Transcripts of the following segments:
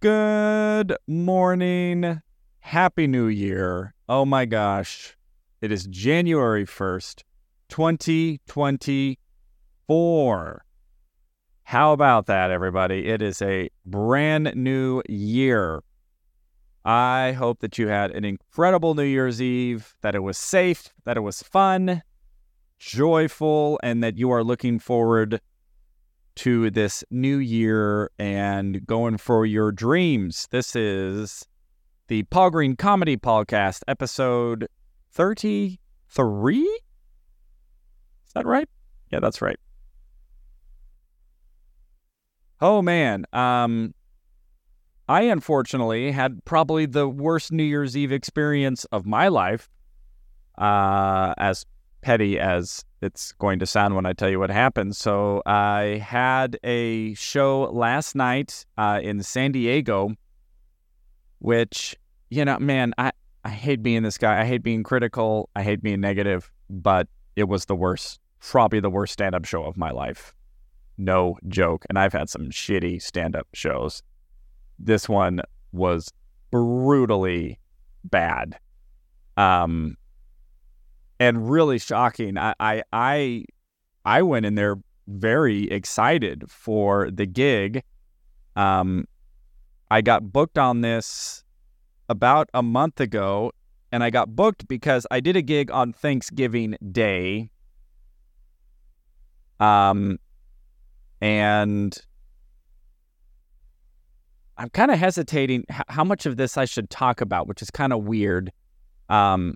Good morning. Happy New Year. Oh my gosh. It is January 1st, 2024. How about that, everybody? It is a brand new year. I hope that you had an incredible New Year's Eve, that it was safe, that it was fun, joyful, and that you are looking forward to this new year and going for your dreams. This is the Paul Green Comedy Podcast, episode 33? Is that right? Yeah, that's right. Oh man, um I unfortunately had probably the worst New Year's Eve experience of my life. Uh as petty as it's going to sound when I tell you what happened. So I had a show last night uh, in San Diego, which you know, man, I I hate being this guy. I hate being critical. I hate being negative, but it was the worst, probably the worst stand up show of my life. No joke. And I've had some shitty stand up shows. This one was brutally bad. Um, and really shocking. I, I I went in there very excited for the gig. Um, I got booked on this about a month ago, and I got booked because I did a gig on Thanksgiving Day. Um, and I'm kind of hesitating how much of this I should talk about, which is kind of weird. Um,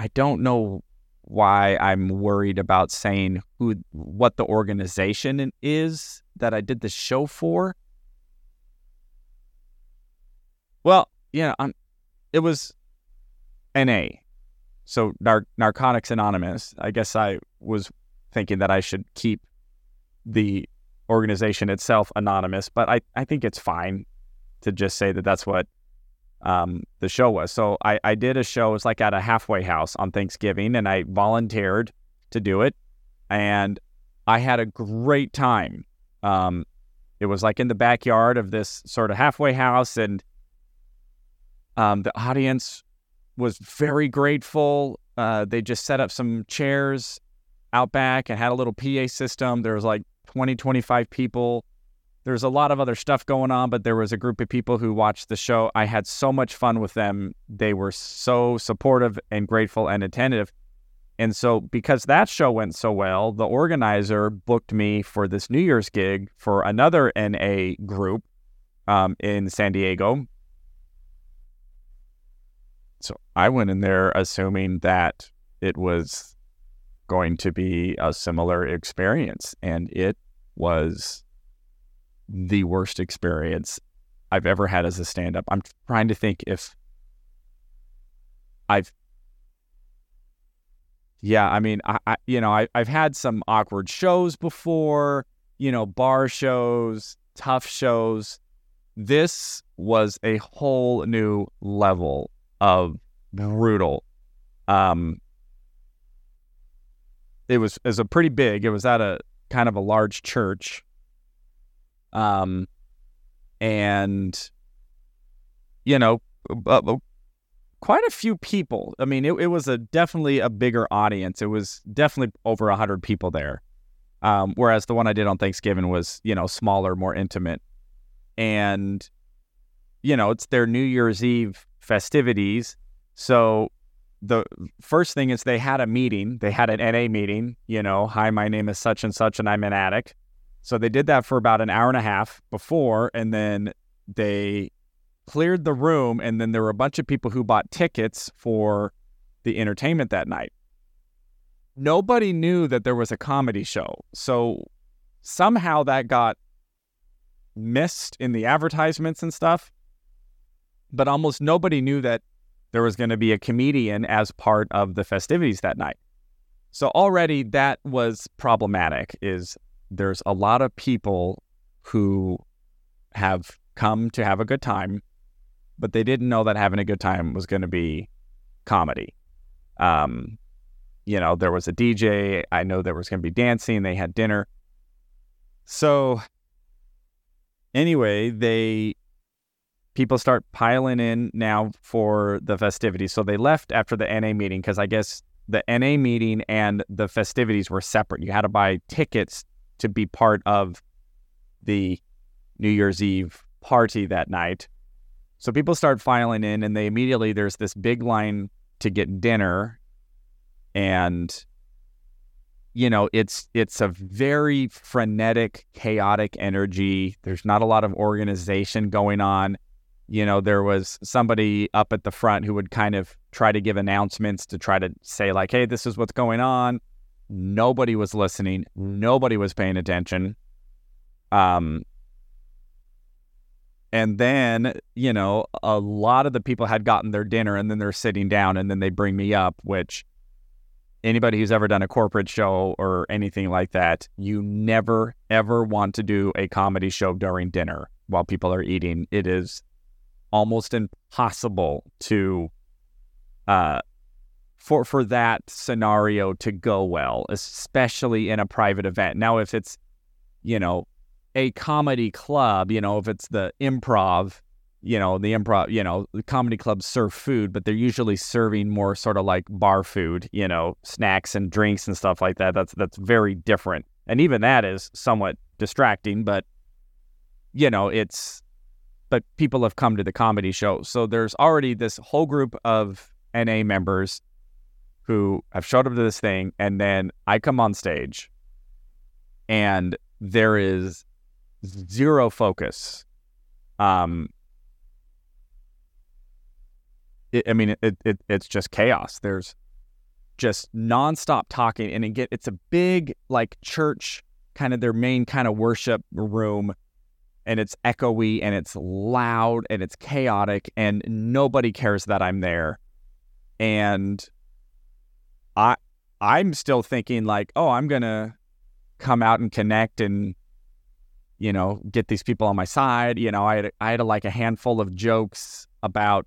I don't know why I'm worried about saying who what the organization is that I did the show for. Well, yeah, I'm, it was NA, so Nar- Narcotics Anonymous. I guess I was thinking that I should keep the organization itself anonymous, but I, I think it's fine to just say that that's what um, the show was. So I, I did a show, it was like at a halfway house on Thanksgiving, and I volunteered to do it. And I had a great time. Um, it was like in the backyard of this sort of halfway house, and um, the audience was very grateful. Uh, they just set up some chairs out back and had a little PA system. There was like 20, 25 people there's a lot of other stuff going on, but there was a group of people who watched the show. I had so much fun with them. They were so supportive and grateful and attentive. And so, because that show went so well, the organizer booked me for this New Year's gig for another NA group um, in San Diego. So I went in there assuming that it was going to be a similar experience, and it was the worst experience I've ever had as a stand up. I'm trying to think if I've yeah, I mean, I, I you know, I, I've had some awkward shows before, you know, bar shows, tough shows. This was a whole new level of brutal. Um, it was it was a pretty big. It was at a kind of a large church, um, and you know, uh, quite a few people. I mean, it, it was a definitely a bigger audience. It was definitely over a hundred people there. Um, whereas the one I did on Thanksgiving was, you know, smaller, more intimate. And, you know, it's their New Year's Eve festivities. So the first thing is they had a meeting. They had an NA meeting, you know, hi, my name is such and such, and I'm an addict. So they did that for about an hour and a half before, and then they cleared the room. And then there were a bunch of people who bought tickets for the entertainment that night. Nobody knew that there was a comedy show. So somehow that got missed in the advertisements and stuff. But almost nobody knew that there was going to be a comedian as part of the festivities that night. So already that was problematic is there's a lot of people who have come to have a good time, but they didn't know that having a good time was going to be comedy. Um, you know, there was a DJ. I know there was going to be dancing. They had dinner. So anyway, they people start piling in now for the festivities. So they left after the NA meeting because I guess the NA meeting and the festivities were separate. You had to buy tickets to be part of the New Year's Eve party that night. So people start filing in, and they immediately there's this big line to get dinner, and you know it's it's a very frenetic, chaotic energy. There's not a lot of organization going on. You know, there was somebody up at the front who would kind of try to give announcements to try to say like, "Hey, this is what's going on." Nobody was listening. Nobody was paying attention. Um, and then, you know, a lot of the people had gotten their dinner and then they're sitting down and then they bring me up, which anybody who's ever done a corporate show or anything like that, you never, ever want to do a comedy show during dinner while people are eating. It is almost impossible to, uh, for for that scenario to go well, especially in a private event. Now, if it's, you know, a comedy club, you know, if it's the improv, you know, the improv, you know, the comedy clubs serve food, but they're usually serving more sort of like bar food, you know, snacks and drinks and stuff like that. That's that's very different. And even that is somewhat distracting, but you know, it's but people have come to the comedy show. So there's already this whole group of NA members who have showed up to this thing and then I come on stage and there is zero focus. Um, it, I mean, it, it it's just chaos. There's just nonstop talking, and again, it's a big like church kind of their main kind of worship room, and it's echoey and it's loud and it's chaotic, and nobody cares that I'm there, and I I'm still thinking like, oh, I'm gonna come out and connect and you know, get these people on my side. You know, I had, I had a, like a handful of jokes about,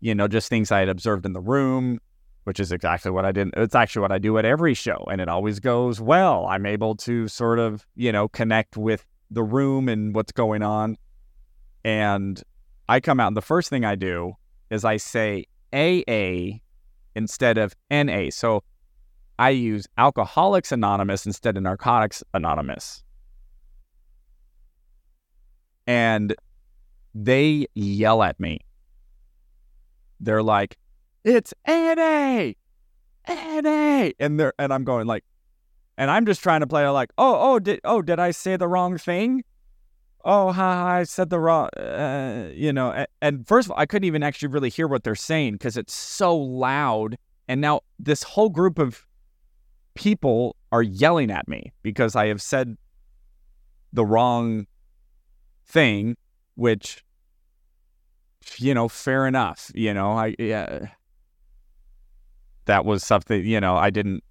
you know, just things I had observed in the room, which is exactly what I did. It's actually what I do at every show, and it always goes well. I'm able to sort of, you know, connect with the room and what's going on. And I come out, and the first thing I do is I say AA instead of NA. So I use Alcoholics Anonymous instead of Narcotics Anonymous and they yell at me. They're like, "It's NA, NA," and they're and I'm going like, and I'm just trying to play like, "Oh, oh, did oh did I say the wrong thing?" Oh, ha, I said the wrong, uh, you know. And, and first of all, I couldn't even actually really hear what they're saying because it's so loud. And now this whole group of people are yelling at me because I have said the wrong thing, which, you know, fair enough. You know, I, yeah, that was something, you know, I didn't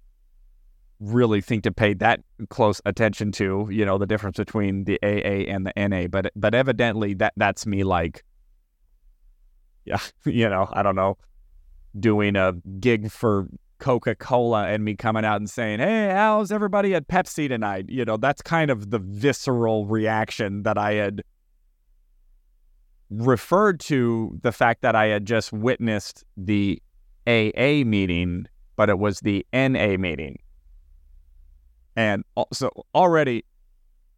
really think to pay that close attention to, you know, the difference between the AA and the NA. But, but evidently that that's me like, yeah, you know, I don't know, doing a gig for Coca Cola and me coming out and saying, Hey, how's everybody at Pepsi tonight? You know, that's kind of the visceral reaction that I had referred to the fact that I had just witnessed the AA meeting, but it was the NA meeting. And so already,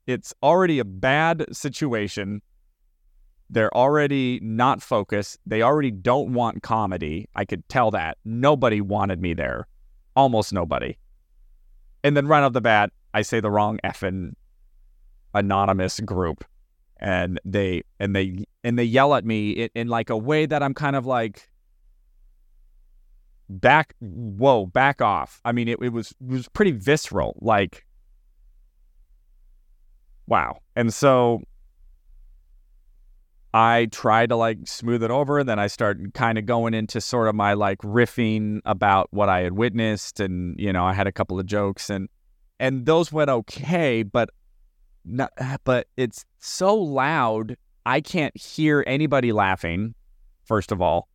it's already a bad situation they're already not focused. They already don't want comedy. I could tell that. Nobody wanted me there. Almost nobody. And then right off the bat, I say the wrong effing anonymous group. And they and they and they yell at me in, in like a way that I'm kind of like back whoa, back off. I mean it, it was it was pretty visceral. Like wow. And so I try to like smooth it over. and Then I start kind of going into sort of my like riffing about what I had witnessed, and you know, I had a couple of jokes, and and those went okay, but not, but it's so loud I can't hear anybody laughing. First of all,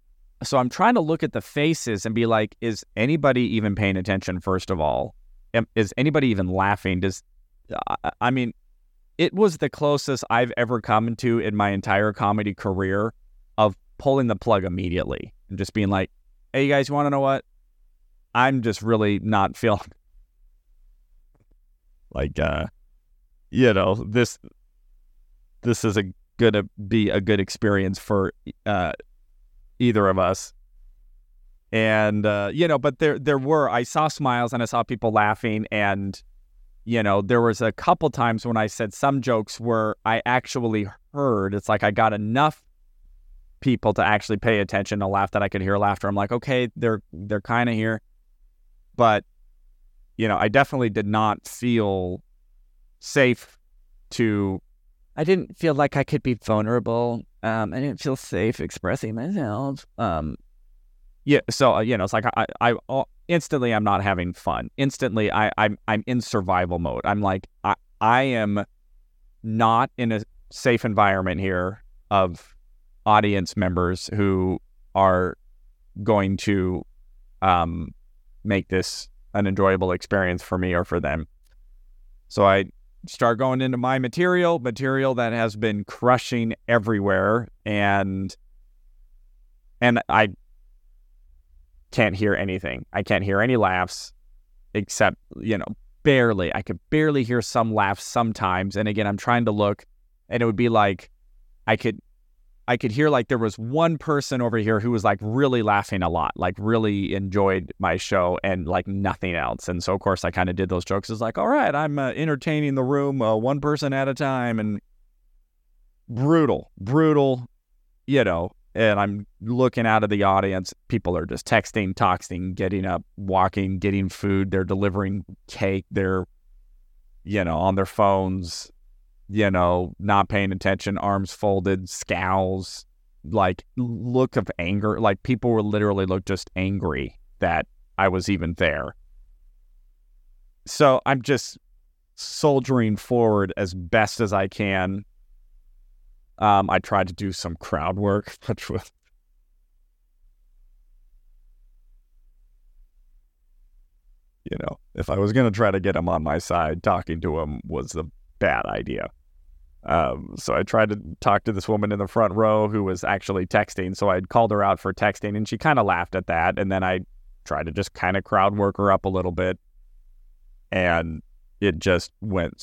so I'm trying to look at the faces and be like, is anybody even paying attention? First of all, is anybody even laughing? Does I mean, it was the closest I've ever come to in my entire comedy career of pulling the plug immediately and just being like, "Hey, you guys, you want to know what? I'm just really not feeling like, uh, you know, this this is a gonna be a good experience for uh, either of us." And uh, you know, but there there were I saw smiles and I saw people laughing and you know, there was a couple times when I said some jokes where I actually heard. It's like I got enough people to actually pay attention to laugh that I could hear laughter. I'm like, okay, they're they're kind of here, but you know, I definitely did not feel safe to. I didn't feel like I could be vulnerable. Um, I didn't feel safe expressing myself. Um, yeah, so uh, you know, it's like I, I, I instantly I'm not having fun. Instantly, I, I'm I'm in survival mode. I'm like I I am not in a safe environment here of audience members who are going to um, make this an enjoyable experience for me or for them. So I start going into my material, material that has been crushing everywhere, and and I can't hear anything. I can't hear any laughs, except you know barely. I could barely hear some laughs sometimes, and again, I'm trying to look, and it would be like I could I could hear like there was one person over here who was like really laughing a lot, like really enjoyed my show and like nothing else. And so, of course, I kind of did those jokes. It's like, all right, I'm uh, entertaining the room uh, one person at a time and brutal, brutal, you know. And I'm looking out of the audience. People are just texting, talking, getting up, walking, getting food. They're delivering cake. They're, you know, on their phones you know, not paying attention, arms folded, scowls, like look of anger. Like people were literally look just angry that I was even there. So I'm just soldiering forward as best as I can. Um, I tried to do some crowd work, which was you know, if I was going to try to get him on my side, talking to him was a bad idea. Um, so I tried to talk to this woman in the front row who was actually texting. So I called her out for texting and she kind of laughed at that. And then I tried to just kind of crowd work her up a little bit. And it just went,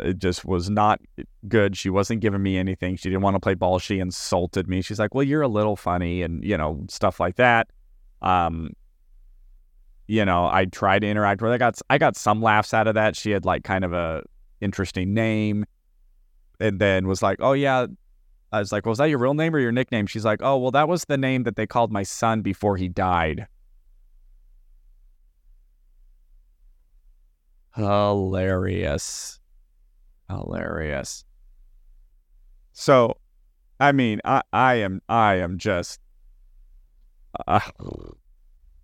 it just was not good. She wasn't giving me anything. She didn't want to play ball. She insulted me. She's like, well, you're a little funny and, you know, stuff like that. Um, you know, I tried to interact with her. I got, I got some laughs out of that. She had like kind of a, interesting name. And then was like, oh, yeah. I was like, well, was that your real name or your nickname? She's like, oh, well, that was the name that they called my son before he died. Hilarious. Hilarious. So, I mean, I, I am, I am just, uh,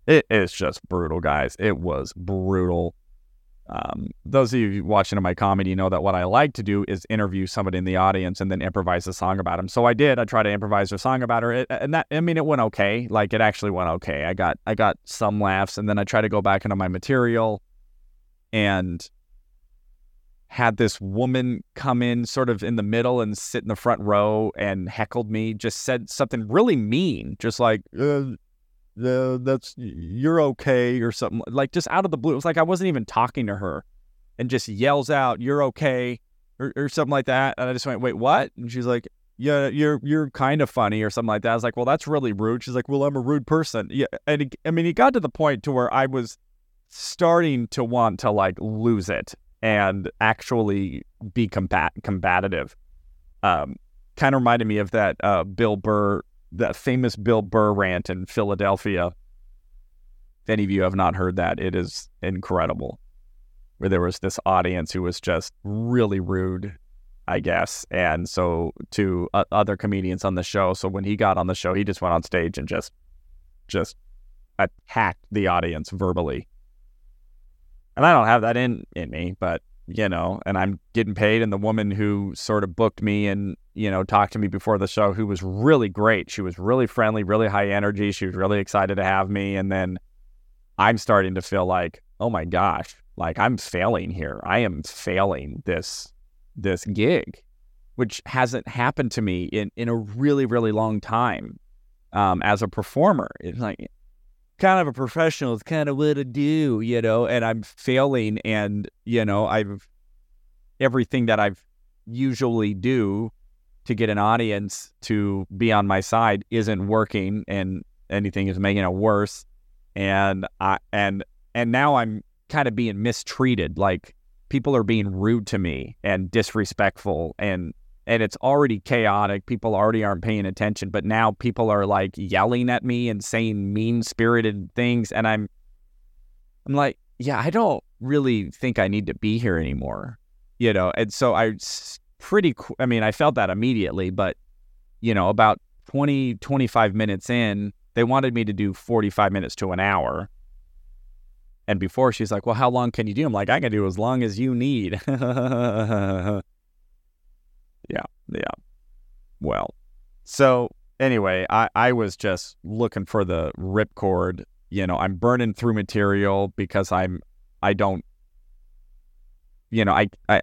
it is just brutal, guys. It was brutal. Um, those of you watching my comedy know that what I like to do is interview somebody in the audience and then improvise a song about them. So I did. I tried to improvise a song about her, and that I mean it went okay. Like it actually went okay. I got I got some laughs, and then I tried to go back into my material, and had this woman come in sort of in the middle and sit in the front row and heckled me. Just said something really mean, just like. Uh, that's you're okay or something like just out of the blue. It was like I wasn't even talking to her, and just yells out, "You're okay," or, or something like that. And I just went, "Wait, what?" And she's like, "Yeah, you're you're kind of funny or something like that." I was like, "Well, that's really rude." She's like, "Well, I'm a rude person." Yeah, and it, I mean, it got to the point to where I was starting to want to like lose it and actually be combat combative. Um, kind of reminded me of that uh, Bill Burr that famous Bill Burr rant in Philadelphia. If any of you have not heard that, it is incredible. Where there was this audience who was just really rude, I guess, and so to uh, other comedians on the show. So when he got on the show, he just went on stage and just, just attacked the audience verbally. And I don't have that in in me, but you know, and I'm getting paid. And the woman who sort of booked me and, you know, talked to me before the show, who was really great. She was really friendly, really high energy. She was really excited to have me. And then I'm starting to feel like, oh my gosh, like I'm failing here. I am failing this this gig, which hasn't happened to me in, in a really, really long time um, as a performer. It's like kind of a professional. It's kind of what I do, you know, and I'm failing. And, you know, I've everything that I've usually do to get an audience to be on my side isn't working and anything is making it worse. And I, and, and now I'm kind of being mistreated. Like people are being rude to me and disrespectful and and it's already chaotic. People already aren't paying attention, but now people are like yelling at me and saying mean spirited things, and I'm, I'm like, yeah, I don't really think I need to be here anymore, you know. And so I pretty, I mean, I felt that immediately, but you know, about 20, 25 minutes in, they wanted me to do 45 minutes to an hour. And before she's like, well, how long can you do? I'm like, I can do as long as you need. yeah, yeah. Well, so anyway, I, I was just looking for the ripcord. You know, I'm burning through material because I'm, I don't, you know, I, I,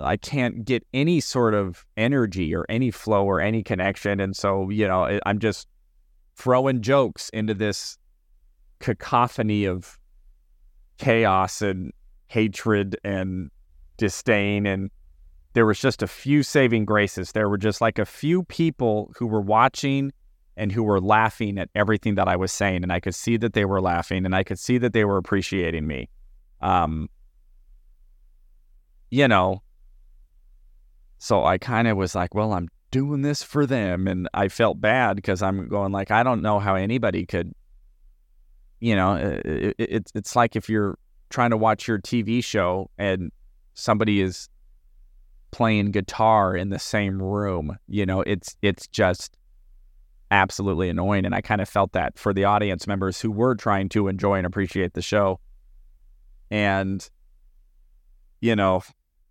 I can't get any sort of energy or any flow or any connection. And so, you know, I'm just throwing jokes into this cacophony of chaos and hatred and disdain and there was just a few saving graces. There were just like a few people who were watching and who were laughing at everything that I was saying, and I could see that they were laughing, and I could see that they were appreciating me. Um, you know, so I kind of was like, well, I'm doing this for them, and I felt bad because I'm going like, I don't know how anybody could, you know, it, it, it's it's like if you're trying to watch your TV show and somebody is playing guitar in the same room. You know, it's it's just absolutely annoying. And I kind of felt that for the audience members who were trying to enjoy and appreciate the show. And, you know,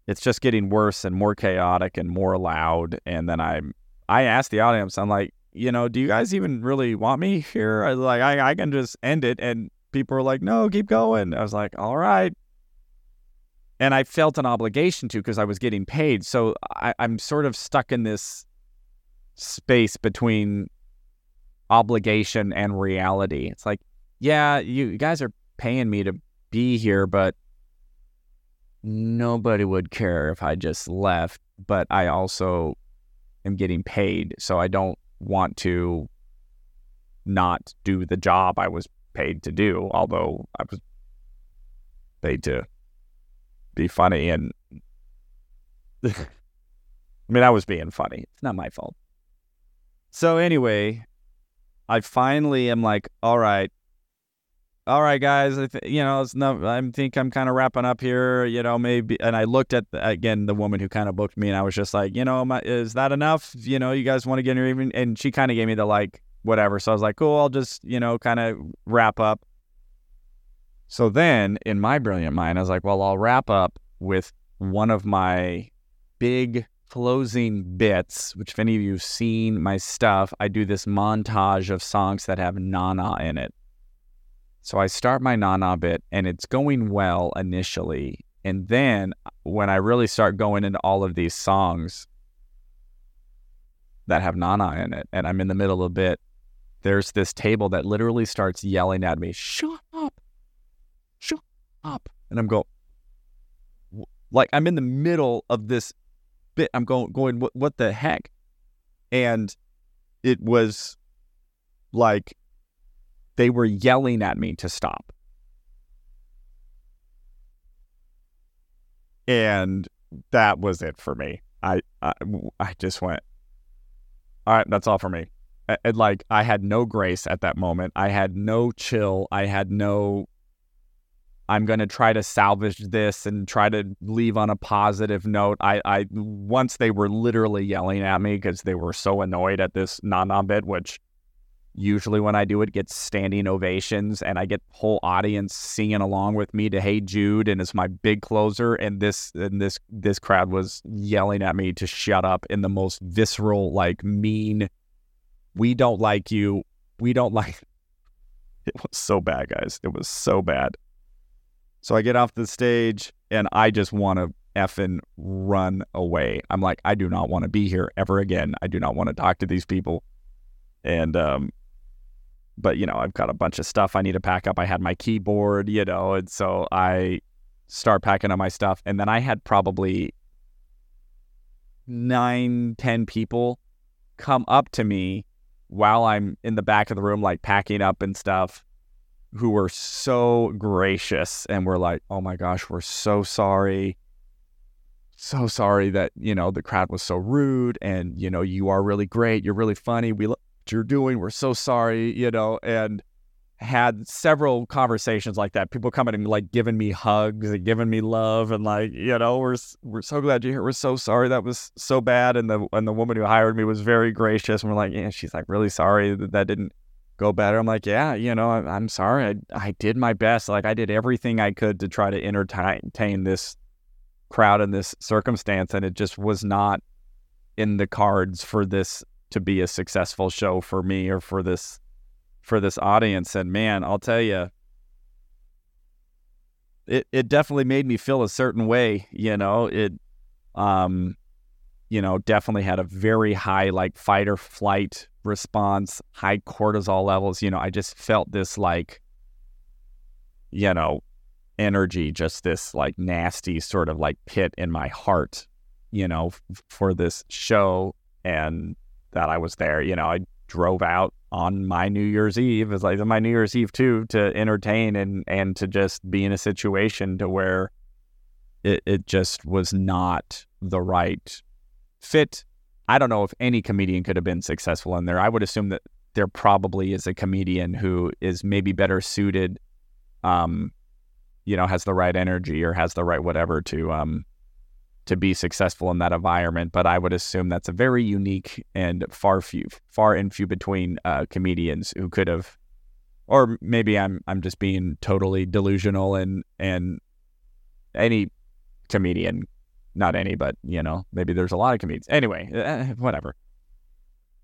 it's just getting worse and more chaotic and more loud. And then I I asked the audience, I'm like, you know, do you guys even really want me here? I like I, I can just end it and people were like, no, keep going. I was like, all right, and I felt an obligation to because I was getting paid. So I, I'm sort of stuck in this space between obligation and reality. It's like, yeah, you guys are paying me to be here, but nobody would care if I just left. But I also am getting paid, so I don't want to not do the job I was paid to do, although I was paid to be funny and I mean I was being funny. It's not my fault. So anyway, I finally am like, all right, all right, guys. I th- you know, it's no, I think I'm kind of wrapping up here. You know, maybe. And I looked at the, again the woman who kind of booked me, and I was just like, you know, is that enough? You know, you guys want to get her even? And she kind of gave me the like whatever. So I was like, cool. I'll just you know kind of wrap up. So then, in my brilliant mind, I was like, well, I'll wrap up with one of my big closing bits, which if any of you have seen my stuff, I do this montage of songs that have na-na in it. So I start my na-na bit and it's going well initially. And then when I really start going into all of these songs that have na-na in it, and I'm in the middle of a bit, there's this table that literally starts yelling at me, shut shut up. And I'm going, like I'm in the middle of this bit. I'm going, going, what, what the heck? And it was like they were yelling at me to stop. And that was it for me. I, I, I just went, all right, that's all for me. And like I had no grace at that moment. I had no chill. I had no I'm going to try to salvage this and try to leave on a positive note. I, I once they were literally yelling at me because they were so annoyed at this na-na bit, which usually when I do it gets standing ovations and I get whole audience singing along with me to Hey Jude and it's my big closer and this and this this crowd was yelling at me to shut up in the most visceral like mean we don't like you. We don't like it was so bad guys. It was so bad so I get off the stage and I just want to effing run away. I'm like, I do not want to be here ever again. I do not want to talk to these people. And um but you know, I've got a bunch of stuff I need to pack up. I had my keyboard, you know, and so I start packing up my stuff. And then I had probably nine, ten people come up to me while I'm in the back of the room, like packing up and stuff, who were so gracious and were like, oh my gosh, we're so sorry. So sorry that, you know, the crowd was so rude and, you know, you are really great. You're really funny. We love what you're doing. We're so sorry, you know, and had several conversations like that. People coming and like giving me hugs and giving me love and like you know we're we're so glad you're here. We're so sorry that was so bad. And the and the woman who hired me was very gracious. And we're like, yeah, she's like really sorry that that didn't go better. I'm like, yeah, you know, I, am sorry. I I did my best. Like I did everything I could to try to entertain this crowd in this circumstance, and it just was not in the cards for this to be a successful show for me or for this for this audience. And man, I'll tell you, it it definitely made me feel a certain way. You know, it, um, you know, definitely had a very high like fight or flight response, high cortisol levels. You know, I just felt this like, you know, energy, just this like nasty sort of like pit in my heart. You know, f- for this show and that I was there. You know, I drove out on my New Year's Eve, it's like my New Year's Eve too, to entertain and and to just be in a situation to where it it just was not the right fit. I don't know if any comedian could have been successful in there. I would assume that there probably is a comedian who is maybe better suited, um, you know, has the right energy or has the right whatever to um to be successful in that environment. But I would assume that's a very unique and far few, far and few between uh, comedians who could have, or maybe I'm I'm just being totally delusional and and any comedian, not any, but you know maybe there's a lot of comedians. Anyway, uh, whatever.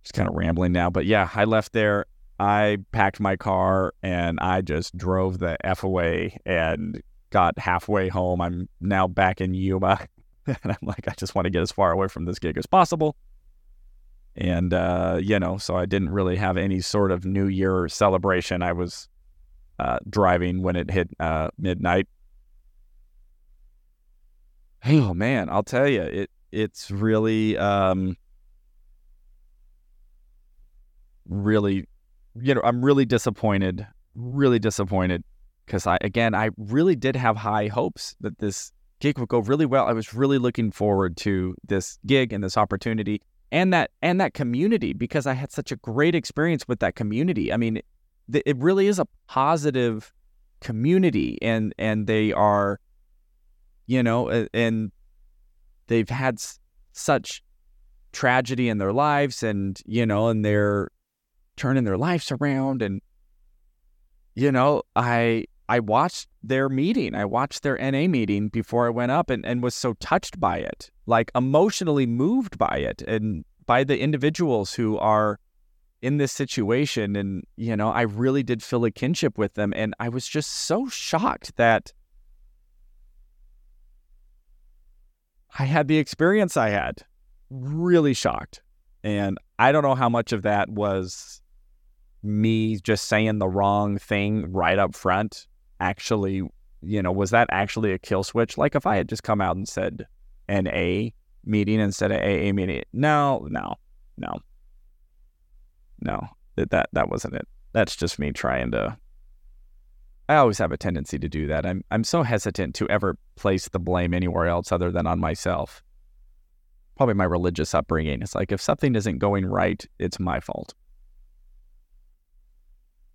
Just kind of rambling now, but yeah, I left there. I packed my car and I just drove the f away and got halfway home. I'm now back in Yuma and I'm like, I just want to get as far away from this gig as possible. And, uh, you know, so I didn't really have any sort of New Year celebration. I was uh, driving when it hit uh, midnight. Oh man, I'll tell you, it it's really, um, really, you know, I'm really disappointed, really disappointed because I again, I really did have high hopes that this gig would go really well. I was really looking forward to this gig and this opportunity and that and that community because I had such a great experience with that community. I mean, it, it really is a positive community and and they are you know and they've had such tragedy in their lives and you know and they're turning their lives around and you know i I watched their meeting. I watched their NA meeting before I went up and, and was so touched by it, like emotionally moved by it and by the individuals who are in this situation. And, you know, I really did feel a kinship with them. And I was just so shocked that I had the experience I had. Really shocked. And I don't know how much of that was me just saying the wrong thing right up front actually, you know, was that actually a kill switch? Like if I had just come out and said an A meeting instead of AA meeting, no, no, no, no, that that that wasn't it. That's just me trying to. I always have a tendency to do that. I'm I'm so hesitant to ever place the blame anywhere else other than on myself. Probably my religious upbringing. It's like if something isn't going right, it's my fault.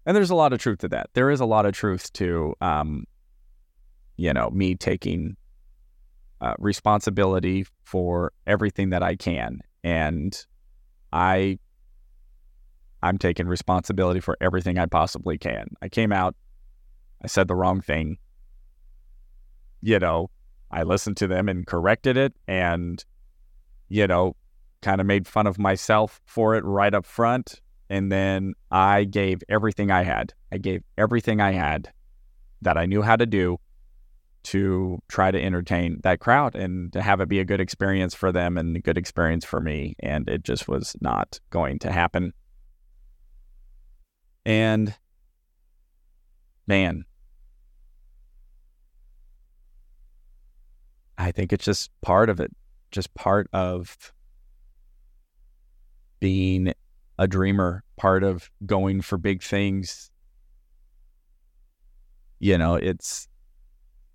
And there's a lot of truth to that. There is a lot of truth to, um, you know, me taking uh, responsibility for everything that I can, and I, I'm taking responsibility for everything I possibly can. I came out, I said the wrong thing. You know, I listened to them and corrected it, and you know, kind of made fun of myself for it right up front and then I gave everything I had. I gave everything I had that I knew how to do. to try to entertain that crowd and to have it be a good experience for them and a good experience for me. And it just was not going to happen. And man, I think it's just part of it, just part of being a dreamer, part of going for big things. You know, it's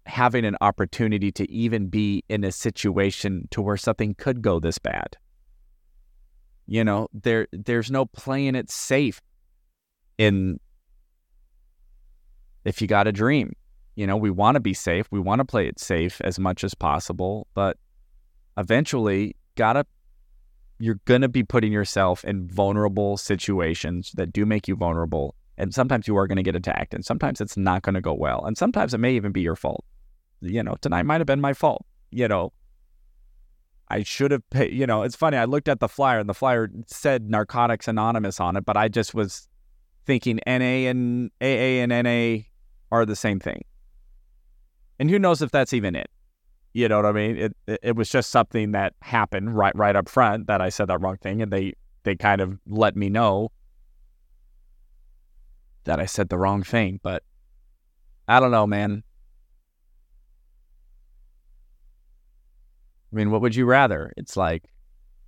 having an opportunity to even be in a situation to where something could go this bad. You know, there there's no playing it safe in if you got a dream. You know, we want to be safe. We want to play it safe as much as possible, but eventually gotta you're gonna be putting yourself in vulnerable situations that do make you vulnerable. And sometimes you are gonna get attacked, and sometimes it's not gonna go well. And sometimes it may even be your fault you know, tonight might have been my fault. You know, I should have paid, you know, it's funny. I looked at the flyer and the flyer said Narcotics Anonymous on it, but I just was thinking NA and AA and NA are the same thing. And who knows if that's even it? You know what I mean? It, it, it was just something that happened right right up front that I said that wrong thing and they they kind of let me know that I said the wrong thing, but I don't know, man. I mean, what would you rather? It's like,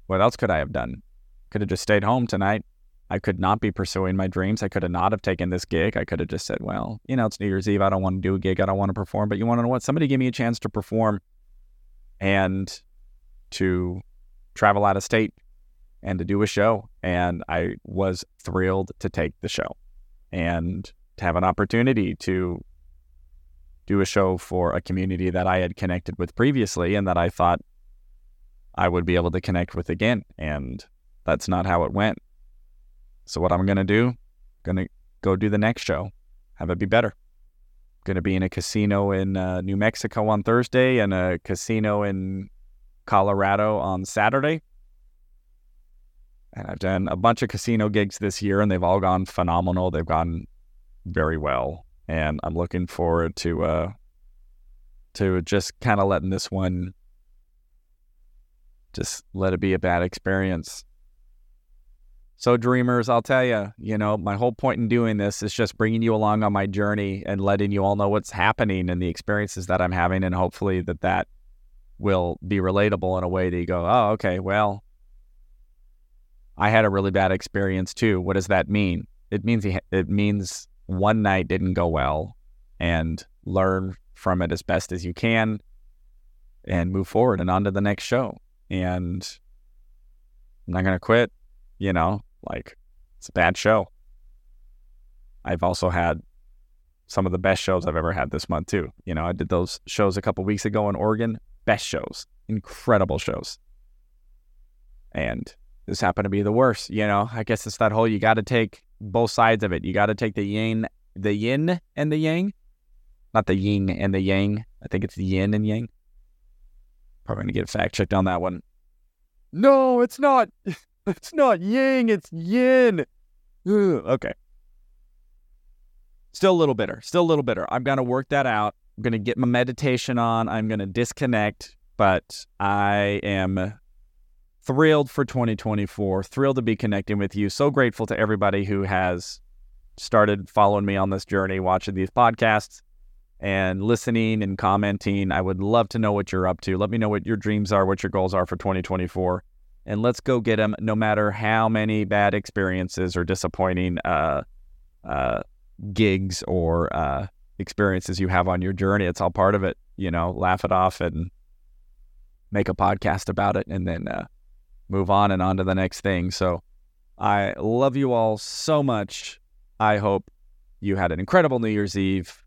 what else could I have done? Could have just stayed home tonight. I could not be pursuing my dreams. I could have not have taken this gig. I could have just said, well, you know, it's New Year's Eve. I don't want to do a gig. I don't want to perform. But you want to know what? Somebody give me a chance to perform and to travel out of state and to do a show. And I was thrilled to take the show and to have an opportunity to do a show for a community that I had connected with previously and that I thought I would be able to connect with again. And that's not how it went. So what I'm to do, to go do the next show, have it be better. To be in a casino in uh, New Mexico on Thursday and a casino in Colorado on Saturday. And I've done a bunch of casino gigs this year and they've all gone phenomenal. They've gone very well and I'm looking forward to uh, to just kind of letting this one just let it be a bad experience. So, dreamers, I'll tell you, you know, my whole point in doing this is just bringing you along on my journey and letting you all know what's happening and the experiences that I'm having, and hopefully that that will be relatable in a way that you go, oh, okay, well, I had a really bad experience too. What does that mean? It means he, it means one night didn't go well and learn from it as best as you can and move forward and on to the next show. And I'm not going to quit, you know, like it's a bad show. I've also had some of the best shows I've ever had this month too. You know, I did those shows a couple weeks ago in Oregon, best shows, incredible shows. And this happened to be the worst, you know. I guess it's that whole you got to take both sides of it. You got to take the yin, the yin and the yang, not the yin and the yang. I think it's the yin and yang. Probably gonna get fact checked on that one. No, it's not. It's not yang. It's yin. Ugh, okay. Still a little bitter. Still a little bitter. I'm gonna work that out. I'm gonna get my meditation on. I'm gonna disconnect, but I am thrilled for 2024, thrilled to be connecting with you. So grateful to everybody who has started following me on this journey, watching these podcasts and listening and commenting. I would love to know what you're up to. Let me know what your dreams are, what your goals are for 2024. And let's go get them no matter how many bad experiences or disappointing uh, uh, gigs or uh, experiences you have on your journey. It's all part of it. You know, laugh it off and make a podcast about it and then uh, move on and on to the next thing. So I love you all so much. I hope you had an incredible New Year's Eve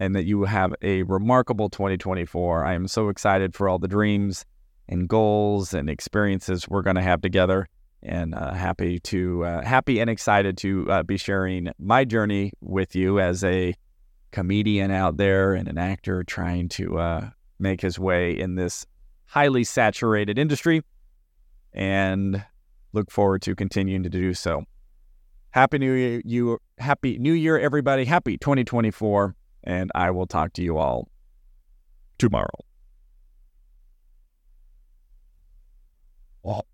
and that you have a remarkable 2024. I am so excited for all the dreams and goals and experiences we're going to have together and uh, happy to uh, happy and excited to uh, be sharing my journey with you as a comedian out there and an actor trying to uh, make his way in this highly saturated industry and look forward to continuing to do so. Happy New Year, you happy New Year, everybody. Happy 2024, and I will talk to you all tomorrow. Well,